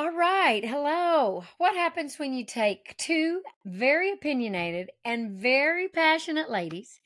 All right. Hello. What happens when you take two very opinionated and very passionate ladies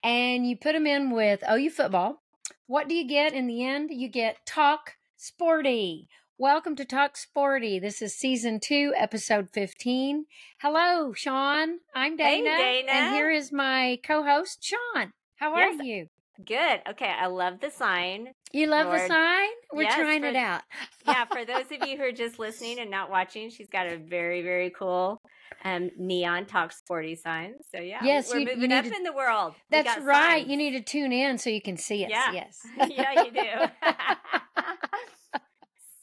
and you put them in with OU football? What do you get in the end? You get Talk Sporty. Welcome to Talk Sporty. This is season two, episode 15. Hello, Sean. I'm Hey, Dana. Dana. And here is my co host, Sean. How are you? Good. Okay, I love the sign. You love the sign? We're Yes, trying for- it out. Yeah, for those of you who are just listening and not watching, she's got a very, very cool um, neon talk sporty sign. So yeah, Yes, we're you- you moving up need to- in the world. We right. signs. You need to tune in so you can see it. Yeah. Yes. yeah, you do.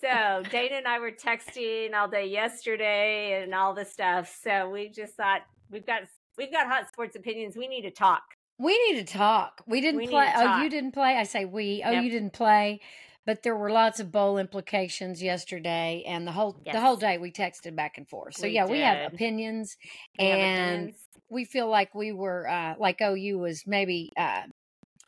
so Dana and I were texting all day yesterday and all the stuff. So we just thought we've got we've got hot sports opinions. We need to talk. We need to talk. We didn't We play. Oh, you didn't play. I say we. Oh, Yep. you didn't play. But there were lots of bowl implications yesterday, and the whole the whole day we texted back and forth. So We yeah, we have opinions, We have and opinions. we feel like we were uh, like OU was maybe uh,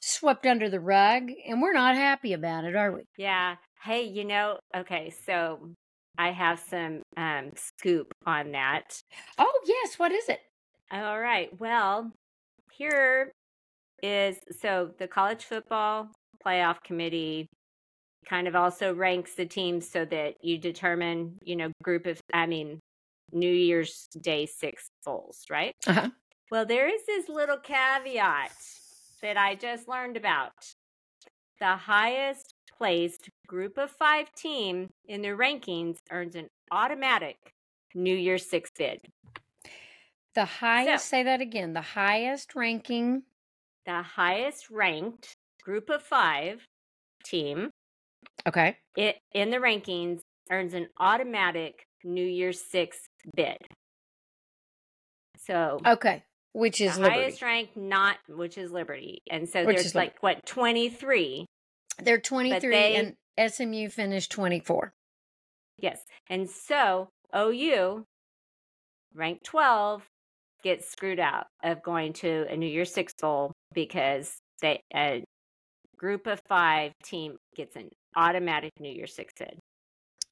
swept under the rug, and we're not happy about it, are we? Yeah. Hey, you know, okay, so I have some um scoop on that. Oh yes, what is it? All right. Well, here is so the college football playoff committee kind of also ranks the teams so that you determine, you know, group of I mean New Year's Day 6 bowls, right? Uh-huh. Well, there is this little caveat that I just learned about. The highest placed group of five team in their rankings earns an automatic New Year's Six bid. The highest. say that again. The highest ranking. The highest ranked group of five team Okay. it, in the rankings earns an automatic New Year's Six bid. So Okay. Which is Liberty. highest rank, not which is Liberty, and so Which there's like what twenty three They're 23 they- and SMU finished 24. Yes. And so OU, ranked 12, gets screwed out of going to a New Year's Six Bowl because they a group of five team gets an automatic New Year's Six bid.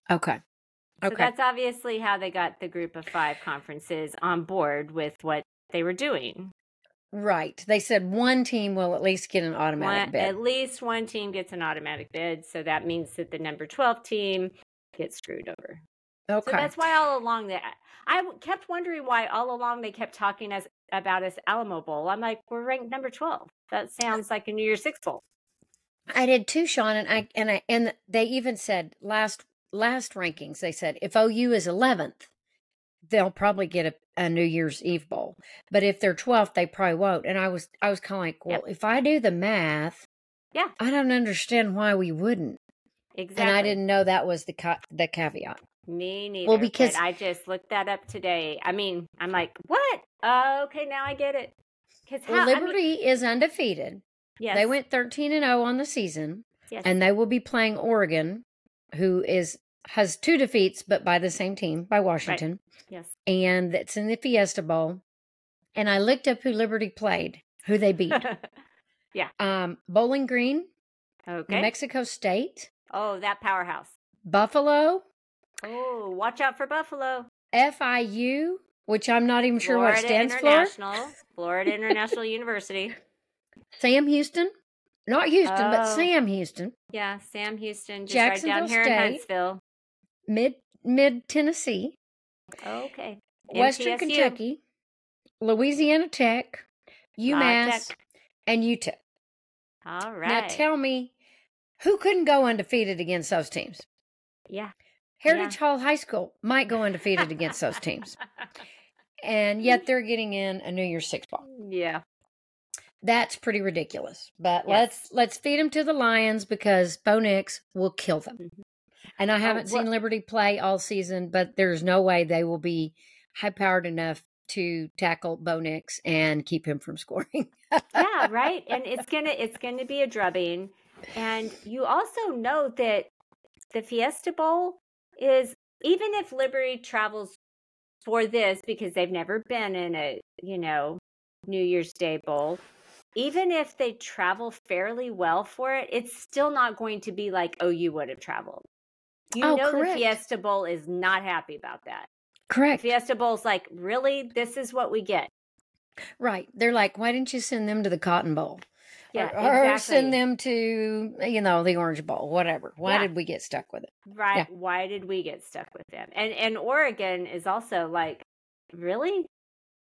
Okay. So Okay. that's obviously how they got the group of five conferences on board with what they were doing. right. They said one team will at least get an automatic One, bid. at least one team gets an automatic bid. So that means that the number 12 team gets screwed over. okay. So that's why all along that I kept wondering why all along they kept talking as about us Alamo Bowl. I'm like, we're ranked number twelve. That sounds like a New Year's Six bowl. I did too, Sean, and I and I and they even said last last rankings. They said if OU is 11th, they'll probably get a, a New Year's Eve bowl. But if they're 12th, they probably won't. And I was I was kind of like, well, Yep. if I do the math, Yeah. I don't understand why we wouldn't. Exactly. And I didn't know that was the ca- the caveat. Me neither. Well, because- I just looked that up today. I mean, I'm like, what? Oh, okay, now I get it. Because Well, Liberty is undefeated. yes, They went 13 and 0 on the season. yes, and they will be playing Oregon, who is has two defeats, but by the same team, by Washington, yes. and that's in the Fiesta Bowl. And I looked up who Liberty played, who they beat. Yeah. Um, Bowling Green, okay. New Mexico State, oh, that powerhouse. Buffalo, Oh, watch out for Buffalo. FIU, which I'm not even sure Florida what it stands for. International, Florida International University. Sam Houston, not Houston, but Oh. Sam Houston, Yeah, Sam Houston, just right down Jacksonville here in State. Huntsville. Mid Mid Tennessee, Okay. Western MTSU. Kentucky, Louisiana Tech, UMass, Tech. and UTEP. All right. Now tell me, who couldn't go undefeated against those teams? yeah. Heritage Hall High School might go undefeated against those teams, and yet they're getting in a New Year's Six ball. yeah. That's pretty ridiculous. But Yes. let's let's feed them to the Lions because Bo Nix will kill them. Mhm. And I haven't what- seen Liberty play all season, but there's no way they will be high powered enough to tackle Bo Nix and keep him from scoring. yeah, right. And it's gonna it's gonna be a drubbing. And you also know that the Fiesta Bowl is even if Liberty travels for this because they've never been in a you know New Year's Day Bowl, even if they travel fairly well for it, it's still not going to be like oh, you would have traveled. You Oh, know correct. the Fiesta Bowl is not happy about that. Correct. Fiesta Bowl's like, really? This is what we get. Right. They're like, why didn't you send them to the Cotton Bowl? Yeah, or, or exactly. send them to, you know, the Orange Bowl, whatever. Why Yeah. did we get stuck with it? Right. Yeah. Why did we get stuck with them? And and Oregon is also like, really?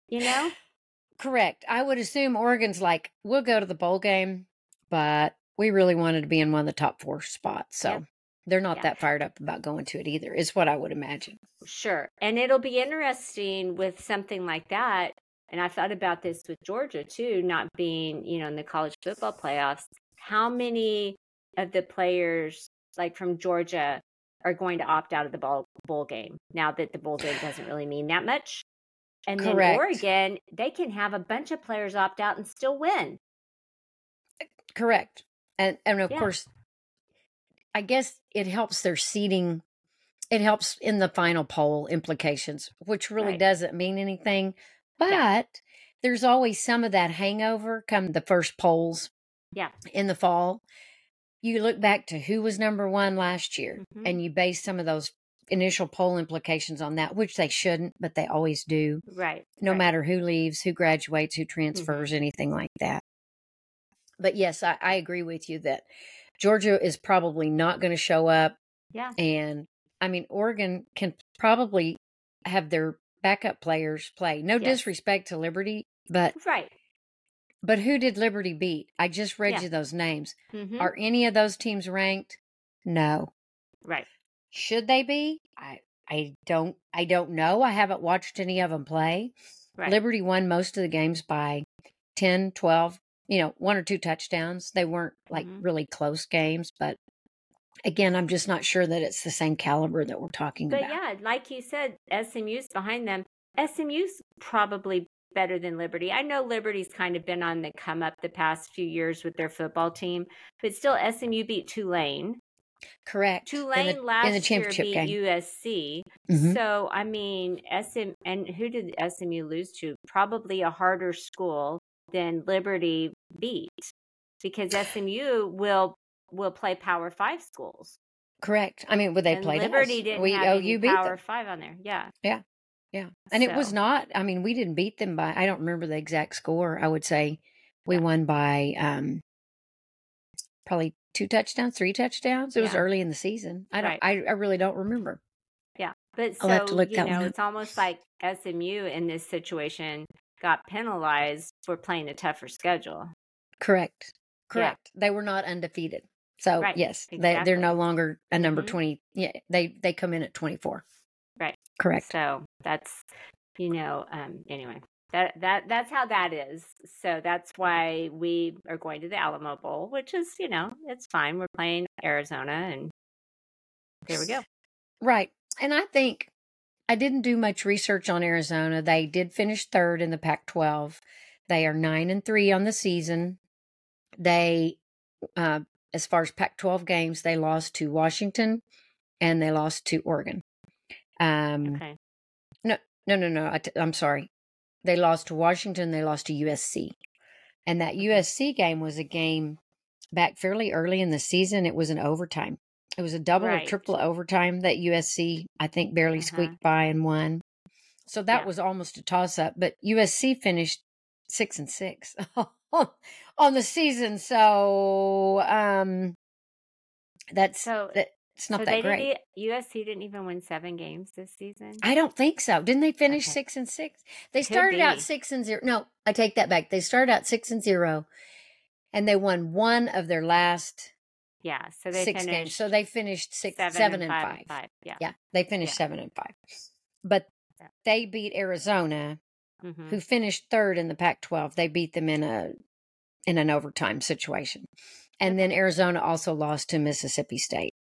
You know? Correct. I would assume Oregon's like, we'll go to the bowl game, but we really wanted to be in one of the top four spots. So Yep. they're not Yeah. that fired up about going to it either, is what I would imagine. Sure. And it'll be interesting with something like that. And I thought about this with Georgia too, not being, you know, in the college football playoffs. How many of the players like from Georgia are going to opt out of the bowl, bowl game now that the bowl game doesn't really mean that much? And then Correct. Oregon, they can have a bunch of players opt out and still win. Eh, correct. And and of Yeah. course, I guess it helps their seeding It helps in the final poll implications, which really Right. doesn't mean anything. But Yeah. there's always some of that hangover come the first polls Yeah. in the fall. You look back to who was number one last year, Mhm. and you base some of those initial poll implications on that, which they shouldn't, but they always do, Right. no right. matter who leaves, who graduates, who transfers, anything like that. But yes, I, I agree with you that Georgia is probably not going to show up. Yeah. And I mean, Oregon can probably have their backup players play. No Yes. disrespect to Liberty, but Right. but who did Liberty beat? I just read Yeah. you those names. Mhm. Are any of those teams ranked? No. right. Should they be? I I don't I don't know. I haven't watched any of them play. Right. Liberty won most of the games by 10, 12, you know, one or two touchdowns. They weren't like Mhm. really close games, but again, I'm just not sure that it's the same caliber that we're talking But about. But yeah, like you said, SMU's behind them. SMU's probably better than Liberty. I know Liberty's kind of been on the come up the past few years with their football team, but still SMU beat Tulane. Correct. Tulane in the, last in the championship year beat game. USC. Mhm. So I mean, SM and who did SMU lose to? Probably a harder school than Liberty beat, because SMU will will play Power Five schools. Correct. I mean, would they and played Liberty us. didn't we have OU beat Power them. Five on there. Yeah. Yeah. Yeah. And it was not, I mean, we didn't beat them by, I don't remember the exact score. I would say we Yeah. won by um probably two touchdowns, three touchdowns. It was Yeah. early in the season. I don't, Right. I, I really don't remember. Yeah, but I'll so have to look you that know, it's almost like SMU in this situation got penalized for playing a tougher schedule. Correct. Yeah. Correct. They were not undefeated. So Right, yes, they, they're no longer a number Mhm. 20. Yeah. They, they come in at 24. Right. Correct. So that's you know, um, anyway, that that that's how that is. So that's why we are going to the Alamo Bowl, which is you know, it's fine. We're playing Arizona, and there we go. Right. And I think I didn't do much research on Arizona. They did finish third in the Pac 12. They are nine and three on the season. They, uh, as far as Pac 12 games, they lost to Washington and they lost to Oregon. Um, Okay, No, no, no. no. I t- I'm sorry. They lost to Washington. They lost to USC. And that USC game was a game back fairly early in the season. It was an overtime. It was a double or triple overtime that USC, I think, barely Uh-huh. squeaked by and won. So that Yeah. was almost a toss up. But USC finished six and six on the season. So um, that's so that, it's not so that they great. USC didn't even win seven games this season. I don't think so. Didn't they finish Okay. six and six? They Could started out six and zero. No, I take that back. They started out six and zero, and they won one of their last yeah, so they six finished games. So they finished six, seven, seven, and, and five, five. five. Yeah. Yeah, they finished Yeah. seven and five. But they beat Arizona, Mhm. who finished third in the Pac-12. They beat them in a in an overtime situation, and then Arizona also lost to Mississippi State.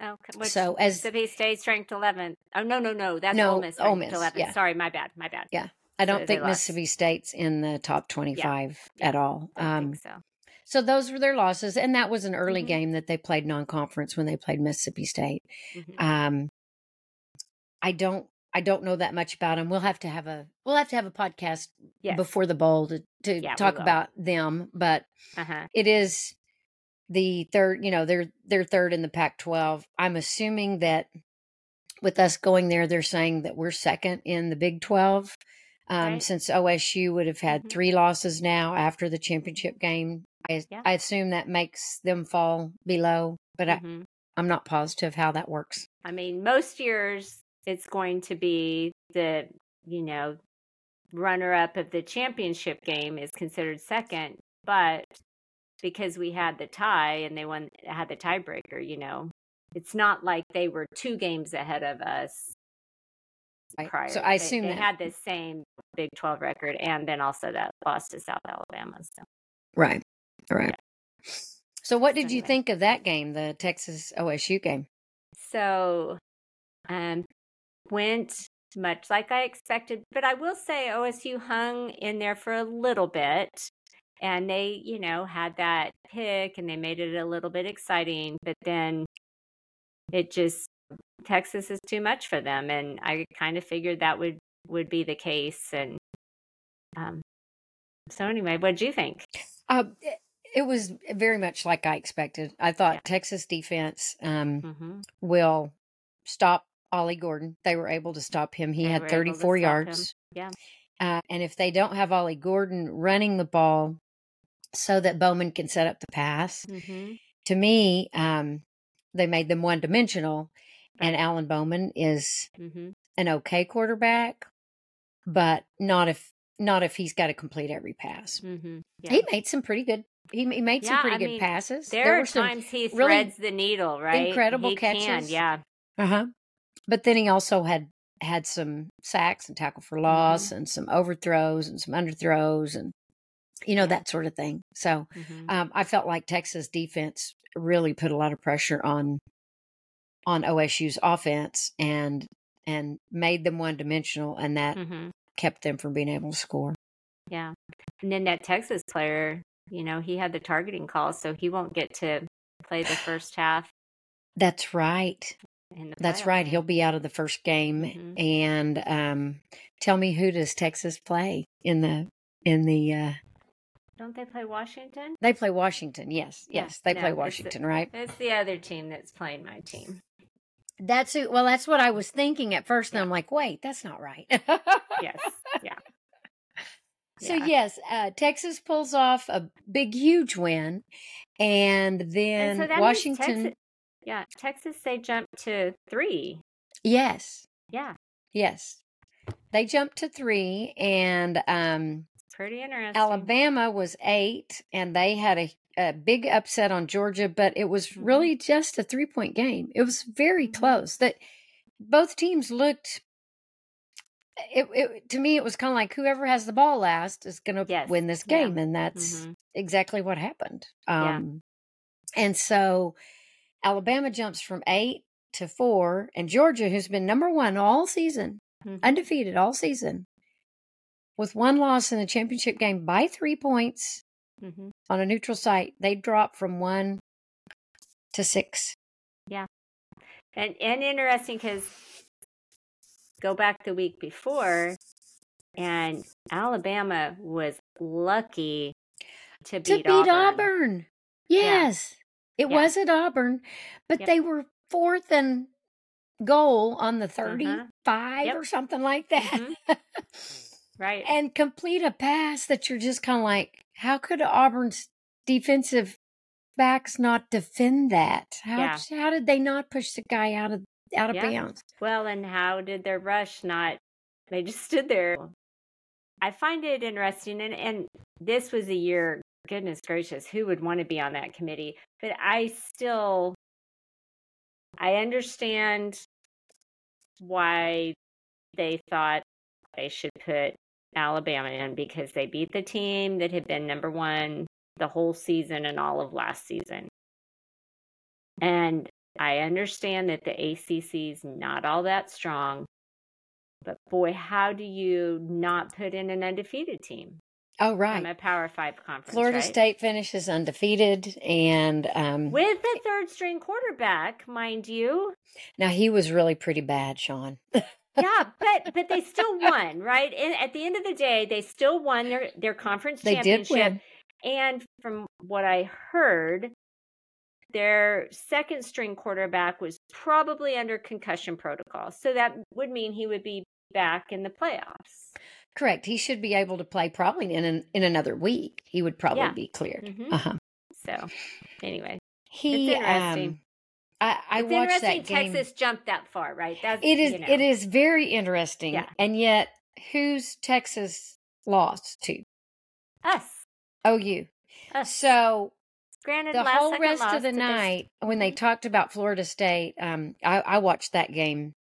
Okay. Which so as Mississippi State's ranked 11th. Oh no, no, no. That's No, Ole Miss. Ole Miss, 11th. yeah. Sorry, my bad. My bad. Yeah. I don't they think lost. Mississippi State's in the top twenty-five Yeah. at all. Um, so. So those were their losses, and that was an early Mhm. game that they played non-conference when they played Mississippi State. Mhm. Um, I don't, I don't know that much about them. We'll have to have a, we'll have to have a podcast Yes. before the bowl to to Yeah, talk about them. But Uh-huh. it is the third, you know, they're they're third in the Pac-12. I'm assuming that with us going there, they're saying that we're second in the Big 12. Um, Right. Since OSU would have had Mhm. three losses now after the championship game, I, Yeah. I assume that makes them fall below, but I, Mhm. I'm not positive how that works. I mean, most years it's going to be the, you know, runner up of the championship game is considered second, but because we had the tie and they won had the tiebreaker, you know, it's not like they were two games ahead of us prior. So I assume they, that had the same Big 12 record and then also that loss to South Alabama. So right, right. So, what did you think of that game, the Texas OSU game? So, um, went much like I expected, but I will say OSU hung in there for a little bit, and they, you know, had that pick and they made it a little bit exciting, but then it just Texas is too much for them, and I kind of figured that would would be the case, and um, so anyway, what did you think? Uh, it, it was very much like I expected. I thought Yeah. Texas defense um, Mm-hmm. will stop Ollie Gordon. They were able to stop him. He They had were able to 34 stop him. yards. Yeah. Uh, and if they don't have Ollie Gordon running the ball so that Bowman can set up the pass, Mm-hmm. to me, um, they made them one dimensional. And Right. Alan Bowman is Mm-hmm. an okay quarterback, but not if not if he's got to complete every pass. Mm-hmm. Yeah. He made some pretty good. He, he made some Yeah, pretty I good mean, passes. There, are were some times he really threads the needle, right? incredible he Can, catches. yeah. Uh huh. But then he also had had some sacks and tackle for loss Mm-hmm. and some overthrows and some underthrows and you know that sort of thing. So Mhm. um, I felt like Texas defense really put a lot of pressure on on OSU's offense and and made them one dimensional, and that Mhm. kept them from being able to score. Yeah. And then that Texas player, you know, he had the targeting call, so he won't get to play the first half. That's right. That's right. He'll be out of the first game. Mhm. And um, tell me, who does Texas play in the in the? Uh, Don't they play Washington? they play Washington. Yes, Yeah, yes, they no, play it's the- Washington, right? It's the other team that's playing my team. That's who. Well, that's what I was thinking at first, and I'm like, wait, that's not right. Yes. Yeah. So Yeah. yes, uh, Texas pulls off a big, huge win, and And then so Washington. Texas, yeah, Texas they jumped to three. Yes, Yeah. yes, they jumped to three, and um, Pretty interesting. Alabama was eight, and they had a, a big upset on Georgia, but it was Mhm. really just a three point game. It was very Mhm. close. That both teams looked. It, it to me, it was kind of like whoever has the ball last is going to Yes, win this yeah. game, and that's Mhm. exactly what happened. Yeah. Um, And so Alabama jumps from eight to four, and Georgia, who's been number one all season, Mhm. undefeated all season, with one loss in the championship game by three points mm-hmm. on a neutral site, they drop from one to six. Yeah, And and interesting because go back the week before, and Alabama was lucky to beat, to beat Auburn. Auburn. Yes, it Yeah. was at Auburn, but Yep. they were fourth and goal on the Uh-huh. 35 Yep. or something like that. Right. and complete a pass that you're just kind of like, how could Auburn's defensive backs not defend that? How Yeah. how did they not push the guy out of out of Yeah. bounds? Well, and how did their rush not? They just stood there. I find it interesting, and and this was a year. Goodness gracious, who would want to be on that committee? But I still, I understand why they thought they should put Alabama in because they beat the team that had been number one the whole season and all of last season. And I understand that the ACC is not all that strong, but boy, how do you not put in an undefeated team Oh from right. a Power Five conference? Florida right? State finishes undefeated and um with the third string quarterback, mind you. now he was really pretty bad, Sean. Yeah, but but they still won, right? And at the end of the day, they still won their their conference They did championship. win. And from what I heard, their second string quarterback was probably under concussion protocol. So that would mean he would be back in the playoffs. Correct. He should be able to play probably in an, in another week. He would probably Yeah. be cleared. Mhm. Uh-huh. So anyway, He interesting. um I, I it's watched that game. Texas jumped that far, right? That's It is you know. it is very interesting. Yeah. And yet who's Texas lost to? us. OU. Us. So Granted, the last whole rest of the this- night when they Mhm. talked about Florida State, um, I, I watched that game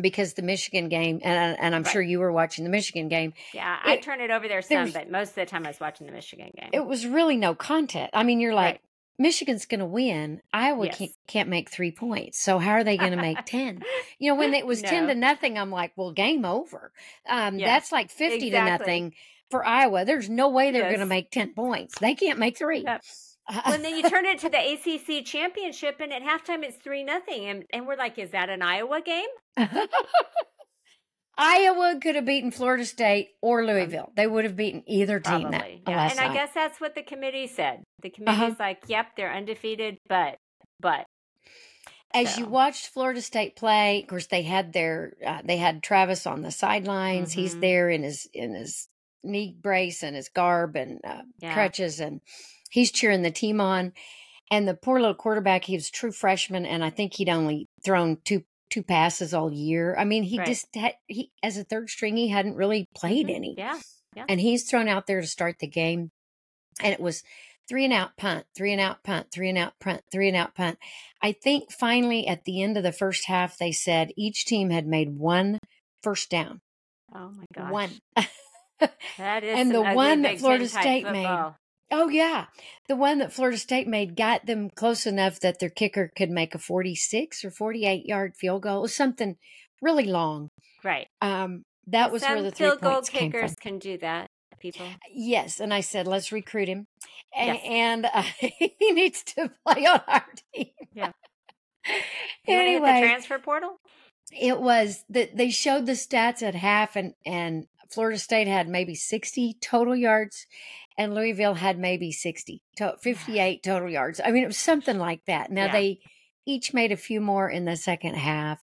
because the Michigan game, and and I'm Right. sure you were watching the Michigan game. Yeah, I it- turn it over there some, but most of the time I was watching the Michigan game. It was really no contest. I mean, you're like. Right. Michigan's going to win. Iowa Yes. can't, can't make three points. So how are they going to make 10? You know, when it was 10 to nothing, I'm like, well, game over. Um, Yeah, That's like 50 to nothing for Iowa. There's no way they're going to make 10 points. They can't make three. Yep. Well, and then you turn it to the ACC championship, and at halftime it's three nothing, and and we're like, is that an Iowa game? Iowa could have beaten Florida State or Louisville. They would have beaten either team that Yeah. And I guess that's what the committee said. The committee's Uh-huh. like, yep, they're undefeated, but but As you so. watched Florida State play, of course they had their uh, they had Travis on the sidelines. He's Mhm. there in his in his knee brace and his garb and uh, Yeah. crutches, and he's cheering the team on. And the poor little quarterback, he was a true freshman, and I think he'd only thrown two two passes all year. I mean, he Right. just had he as a third string, he hadn't really played Mhm. any. yeah, and he's thrown out there to start the game. And it was three and out punt, three and out punt, three and out punt, three and out punt. I think finally at the end of the first half, they said each team had made one first down. oh my gosh, One. That is And the one that Florida State made. Oh, yeah. The one that Florida State made got them close enough that their kicker could make a 46 or 48 yard field goal. Was something really long. right? Um, that was Some where the three field goal points from. kickers can do that. People, Yes, and I said let's recruit him, Yes. and uh, he needs to play on our team. Yeah. you want to hit the anyway, transfer portal? it was that they showed the stats at half, and and Florida State had maybe sixty total yards, and Louisville had maybe 60, 58 total yards. I mean, it was something like that. Now Yeah. they each made a few more in the second half,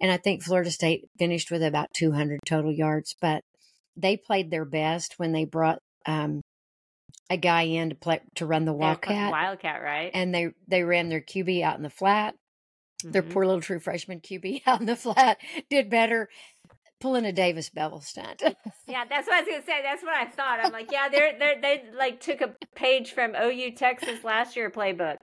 and I think Florida State finished with about two hundred total yards, but they played their best when they brought um, a guy in to play to run the Wildcat, Wildcat, right? and they they ran their QB out in the flat. Their Mhm. poor little true freshman QB out in the flat did better pulling a Davis Beville stunt. Yeah, that's what I was gonna say. That's what I thought. I'm like, yeah, they're they they like took a page from OU Texas last year playbook.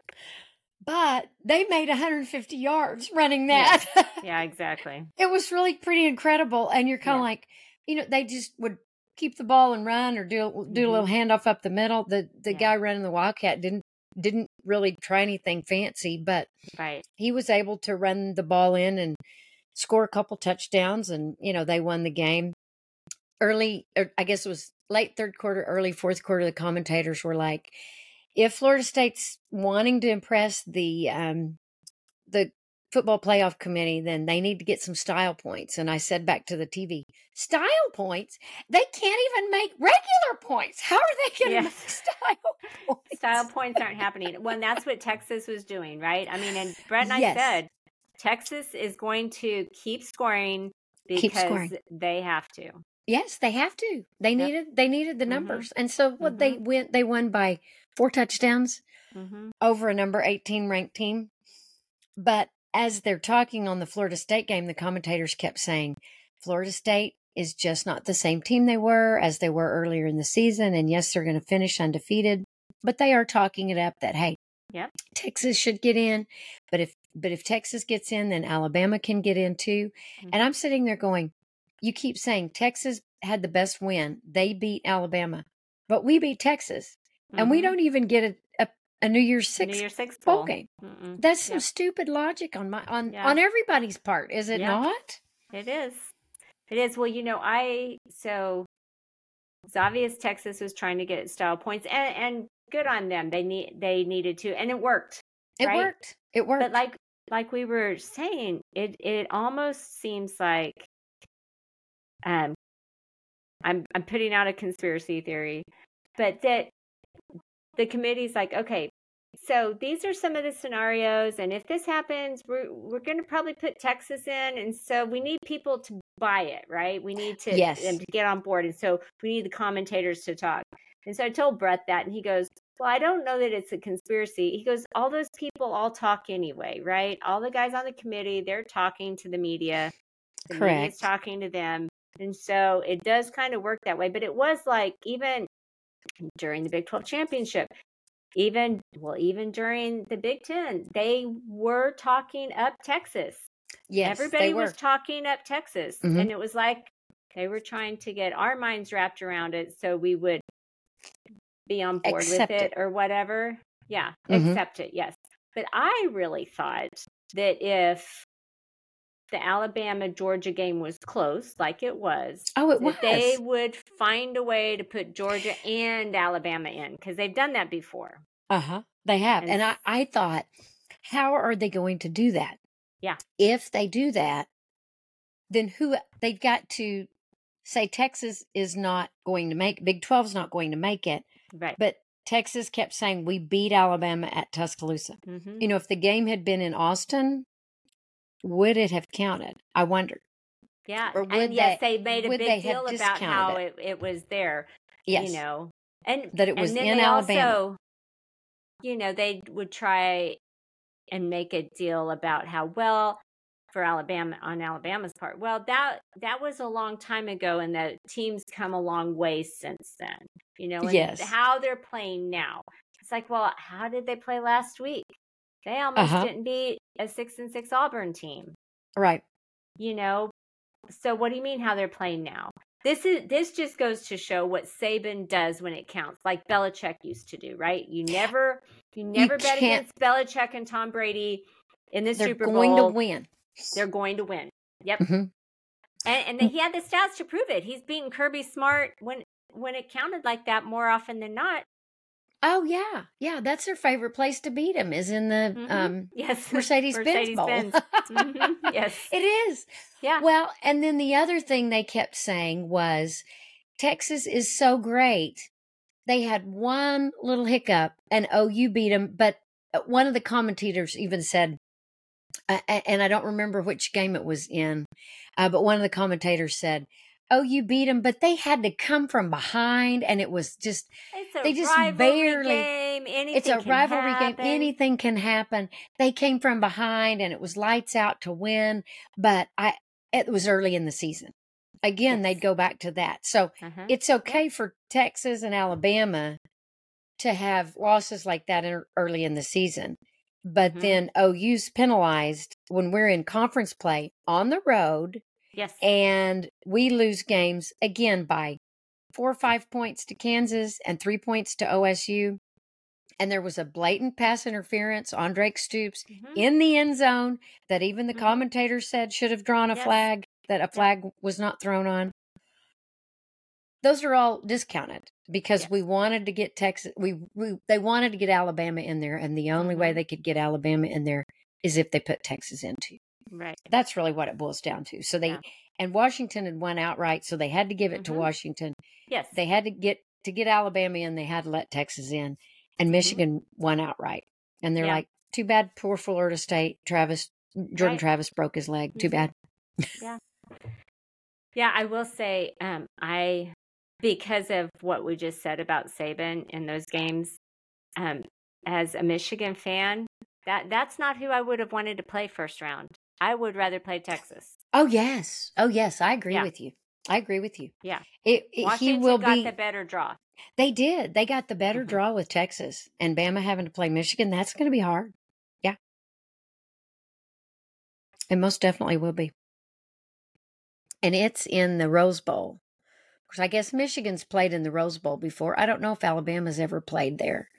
but they made 150 yards running that. Yeah, exactly. it was really pretty incredible. And you're kind of Yeah. like, you know, they just would keep the ball and run or do do a little handoff up the middle. The the Mm-hmm. Yeah. guy running the Wildcat didn't didn't really try anything fancy, but Right. he was able to run the ball in and score a couple touchdowns and you know they won the game early or i guess it was late third quarter early fourth quarter the commentators were like if florida state's wanting to impress the um the football playoff committee then they need to get some style points and i said back to the tv style points they can't even make regular points how are they going to Yeah. make style points Style points aren't happening. Well, that's what Texas was doing, right? I mean, and Brett and I Yes. said Texas is going to keep scoring because Keep scoring. they have to. Yes, they have to. They Yep. needed they needed the Mhm. numbers. And so what they went they won by four touchdowns hmm over a number 18 ranked team. But as they're talking on the Florida State game, the commentators kept saying Florida State is just not the same team they were as they were earlier in the season and yes, they're going to finish undefeated, but they are talking it up that hey, Yep. Texas should get in, but if but if Texas gets in, then Alabama can get in too. And I'm sitting there going, you keep saying Texas had the best win. They beat Alabama, but we beat Texas, and we Mhm. don't even get a, a, a New Year's New Six Year's Six bowl bowl. game. Mm-mm. That's some Yep. stupid logic on my on Yeah. on everybody's part, is it Yeah. not? It is. It is. Well, you know, I so it's obvious Texas was trying to get style points, and and good on them. They need they needed to, and it worked. It Right. worked. It worked. But like like we were saying, it it almost seems like um I'm I'm putting out a conspiracy theory, but that the committee's like, okay, so these are some of the scenarios, and if this happens, we're we're going to probably put Texas in, and so we need people to buy it, right? We need to Yes. them to get on board, and so we need the commentators to talk. And so I told Brett that, and he goes, "Well, I don't know that it's a conspiracy." He goes, "All those people all talk anyway, right? All the guys on the committee, they're talking to the media. The media's Correct. talking to them, and so it does kind of work that way. But it was like even during the Big 12 championship, even well, even during the Big Ten, they were talking up Texas. Yes, Everybody was talking up Texas, Mhm. and it was like they were trying to get our minds wrapped around it so we would be on board Accept with it, it. or whatever. Yeah, Mhm. accept it. Yes, but I really thought that if the Alabama Georgia game was close, like it was, oh, it that they would find a way to put Georgia and Alabama in because they've done that before. Uh huh. They have. And And I, I thought, how are they going to do that? Yeah. If they do that, then who they've got to say Texas is not going to make Big 12's not going to make it. Right. But Texas kept saying we beat Alabama at Tuscaloosa. hmm You know, if the game had been in Austin, would it have counted? I wonder. Yeah. or would and yes, they- they made a big deal about how it, it was there. Yes. You know, and That it was in Alabama. Also, you know, they would try and make a deal about how well for Alabama on Alabama's part. Well, that that was a long time ago, and the teams come a long way since then. You know, and Yes. how they're playing now. It's like, well, how did they play last week? They almost Uh-huh. didn't beat a six and six Auburn team. right. You know, so what do you mean how they're playing now? This is this just goes to show what Saban does when it counts, like Belichick used to do, right? You never you never bet can't- against Belichick and Tom Brady in the They're Super Bowl. They're going to win. They're going to win. Yep. Mhm. And and then he had the stats to prove it. He's beaten Kirby Smart when when it counted like that more often than not. Oh yeah, yeah. That's their favorite place to beat him is in the Mhm. um, Yes. Mercedes-Benz Bowl. Mercedes-Benz. Mhm. Yes. It is. Yeah. Well, and then the other thing they kept saying was Texas is so great. They had one little hiccup and OU beat them, but uh, one of the commentators even said, uh, and I don't remember which game it was in, uh, but one of the commentators said, "Oh, you beat them, but they had to come from behind, and it was just They just barely- game. Anything it's a rivalry game. Anything can happen. They came from behind and it was lights out to win, but I it was early in the season. Again, Yes. they'd go back to that. So Uh-huh. it's okay for Texas and Alabama to have losses like that in, early in the season. But Mhm. then OU's penalized when we're in conference play on the road Yes. and we lose games again by four or five points to Kansas and three points to OSU. And there was a blatant pass interference on Drake Stoops Mhm. in the end zone that even the Mhm. commentators said should have drawn a Yes. flag, that a flag was not thrown on. Those are all discounted because we wanted to get Texas. We, we they wanted to get Alabama in there, and the only way Mhm. they could get Alabama in there is if they put Texas into. Right. That's really what it boils down to. So they Yeah. and Washington had won outright, so they had to give it to Mhm. Washington. Yes. They had to get to get Alabama in. They had to let Texas in, and Mhm. Michigan won outright. And they're Yeah. like, "Too bad, poor Florida State. Travis Jordan Right. Travis broke his leg. Too Mhm. bad." Yeah, I will say, um, I because of what we just said about Saban in those games, um, as a Michigan fan, that that's not who I would have wanted to play first round. I would rather play Texas. Oh yes, oh yes, I agree Yeah. with you. I agree with you. Yeah. It, it- he will got be. the better draw. They did. They got the better Mhm. draw with Texas and Bama having to play Michigan. That's going to be hard. Yeah. It most definitely will be. And it's in the Rose Bowl. Because I guess Michigan's played in the Rose Bowl before. I don't know if Alabama's ever played there,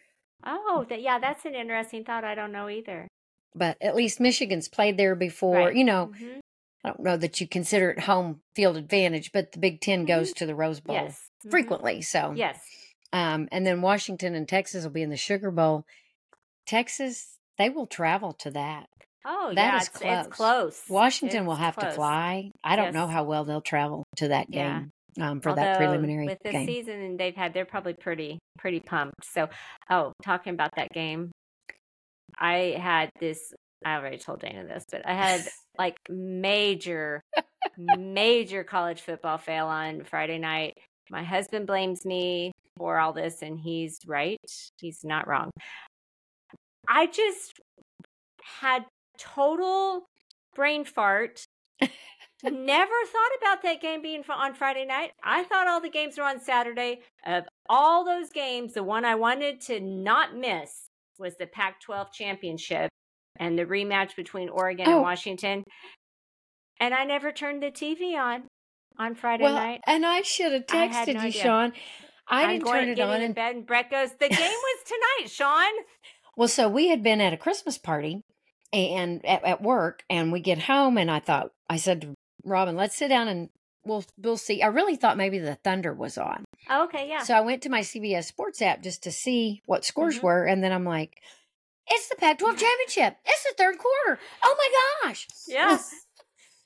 Oh, that, yeah, that's an interesting thought. I don't know either. but at least Michigan's played there before. Right. You know, Mhm. I don't know that you consider it home field advantage, but the Big 10 goes to the Rose Bowl Yes. Mhm. frequently. So, Yes. Um, and then Washington and Texas will be in the Sugar Bowl. Texas, they will travel to that. Oh, That yeah, is it's, it's close. close. Washington will It's have to fly. I don't know how well they'll travel to that Yeah. Um, for that Although, preliminary with the game. season they've had, they're probably pretty pretty pumped. So, oh, talking about that game, I had this. I already told Dana this, but I had like major, major college football fail on Friday night. My husband blames me for all this, and he's right. He's not wrong. I just had total brain fart. Never thought about that game being on Friday night. I thought all the games were on Saturday. Of all those games, the one I wanted to not miss was the Pac 12 championship and the rematch between Oregon oh. and Washington. And I never turned the TV on on Friday well, night. And I should have texted no you, idea. Sean. I I'm didn't turn it on. In bed and Brett goes, The game was tonight, Sean. Well, so we had been at a Christmas party and at, at, work, and we get home, and I thought, I said to Robin, let's sit down and we'll we'll see. I really thought maybe the Thunder was on. Oh, okay, yeah. So I went to my CBS Sports app just to see what scores mm-hmm. were, and then I'm like, it's the Pac 12 championship. It's the third quarter. Oh my gosh. Yes.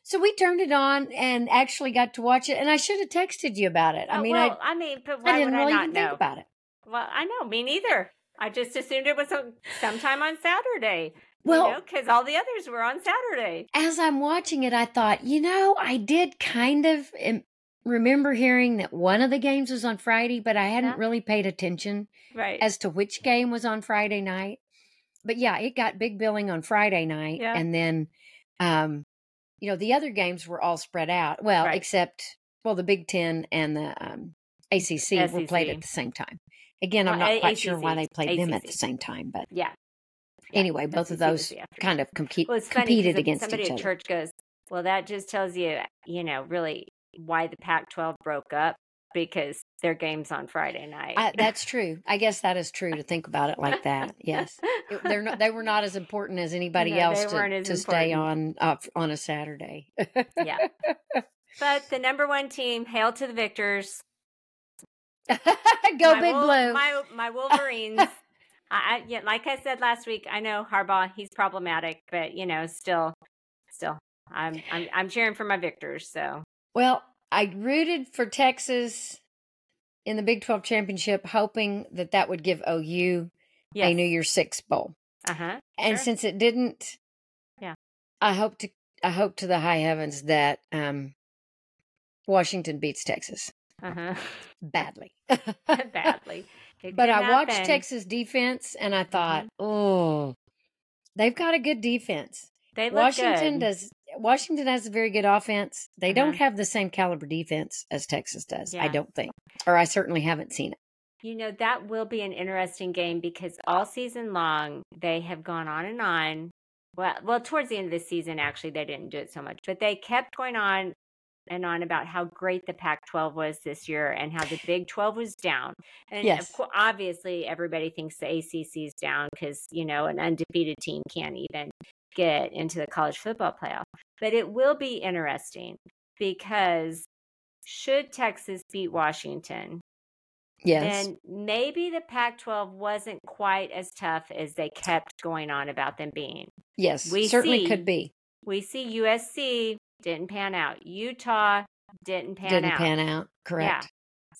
So we turned it on and actually got to watch it, and I should have texted you about it. I oh, mean, well, I, I mean, but I didn't I really even know? think about it. Well, I know, me neither. I just assumed it was sometime on Saturday. Well, because you know, all the others were on Saturday. As I'm watching it, I thought, you know, I did kind of remember hearing that one of the games was on Friday, but I hadn't yeah. really paid attention right. as to which game was on Friday night. But yeah, it got big billing on Friday night, yeah. and then, um, you know, the other games were all spread out. Well, right. except well, the Big Ten and the um, ACC SEC. were played at the same time. Again, I'm not quite ACC. sure why they played ACC. them at the same time, but yeah. Anyway, both of those kind of compete, well, competed against somebody each at other. church goes, well, that just tells you, you know, really why the Pac-12 broke up because their games on Friday night. I, that's true. I guess that is true to think about it like that. Yes, it, they're not. They were not as important as anybody no, else to, to stay on uh, on a Saturday. yeah, but the number one team, hail to the victors. Go my big Wol- blue. My my Wolverines. I, yeah, like I said last week, I know Harbaugh. He's problematic, but you know, still, still, I'm I'm I'm cheering for my victors. So well, I rooted for Texas in the Big Twelve championship, hoping that that would give OU yes. a New Year's Six bowl. Uh huh. And sure. since it didn't, yeah, I hope to I hope to the high heavens that um, Washington beats Texas. Uh huh. Badly. Badly. It but I watched Texas defense and I thought, mm-hmm. oh, they've got a good defense. They Washington good. does. Washington has a very good offense. They uh-huh. don't have the same caliber defense as Texas does. Yeah. I don't think, or I certainly haven't seen it. You know that will be an interesting game because all season long they have gone on and on. Well, well, towards the end of the season, actually, they didn't do it so much, but they kept going on and on about how great the Pac 12 was this year and how the Big 12 was down. And yes. Co- obviously, everybody thinks the ACC is down because, you know, an undefeated team can't even get into the college football playoff. But it will be interesting because should Texas beat Washington, Yes. then maybe the Pac 12 wasn't quite as tough as they kept going on about them being. Yes, we certainly see, could be. We see USC didn't pan out. Utah didn't pan out. didn't pan out. Correct. Yeah.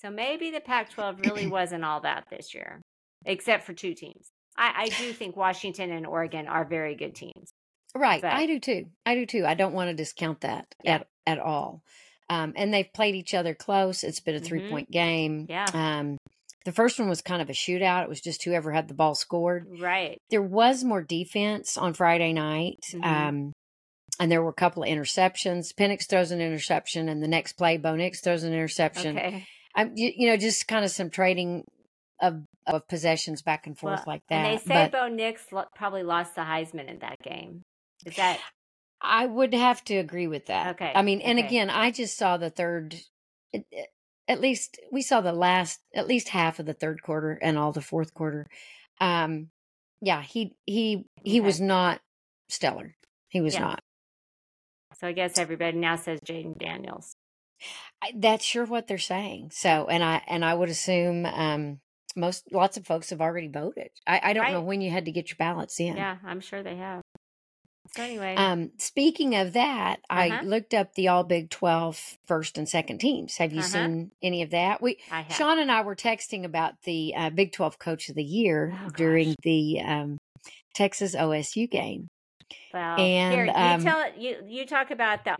So maybe the Pac 12 really wasn't all that this year, except for two teams. I, I do think Washington and Oregon are very good teams. Right. But, I do too. I do too. I don't want to discount that Yeah. at, at all. Um, and they've played each other close. It's been a 3 Mhm. point game. Yeah. Um, the first one was kind of a shootout. It was just whoever had the ball scored. right. There was more defense on Friday night. Mhm. Um, and there were a couple of interceptions. Penix throws an interception, and the next play, Bo Nix throws an interception. Okay. I'm, you, you know, just kind of some trading of of possessions back and forth Well, like that. And they say but Bo Nix lo- probably lost the Heisman in that game. Is that I would have to agree with that. Okay, I mean, and okay. again, I just saw the third. it- it- At least we saw the last, at least half of the third quarter and all the fourth quarter. Um, yeah, he he he Okay. was not stellar. He was Yeah. not. So? I guess everybody now says Jayden Daniels. I, that's sure what they're saying. So, and I and I would assume um, most lots of folks have already voted. I, I don't know when you had to get your ballots in. Yeah, I'm sure they have. So anyway, Um, speaking of that, I Uh-huh. looked up the All Big 12 first and second teams. Have you Uh-huh. seen any of that? We I have. Sean and I were texting about the uh, Big 12 Coach of the Year Oh, during the um, Texas OSU game. Well, And, here you um, tell you you talk about the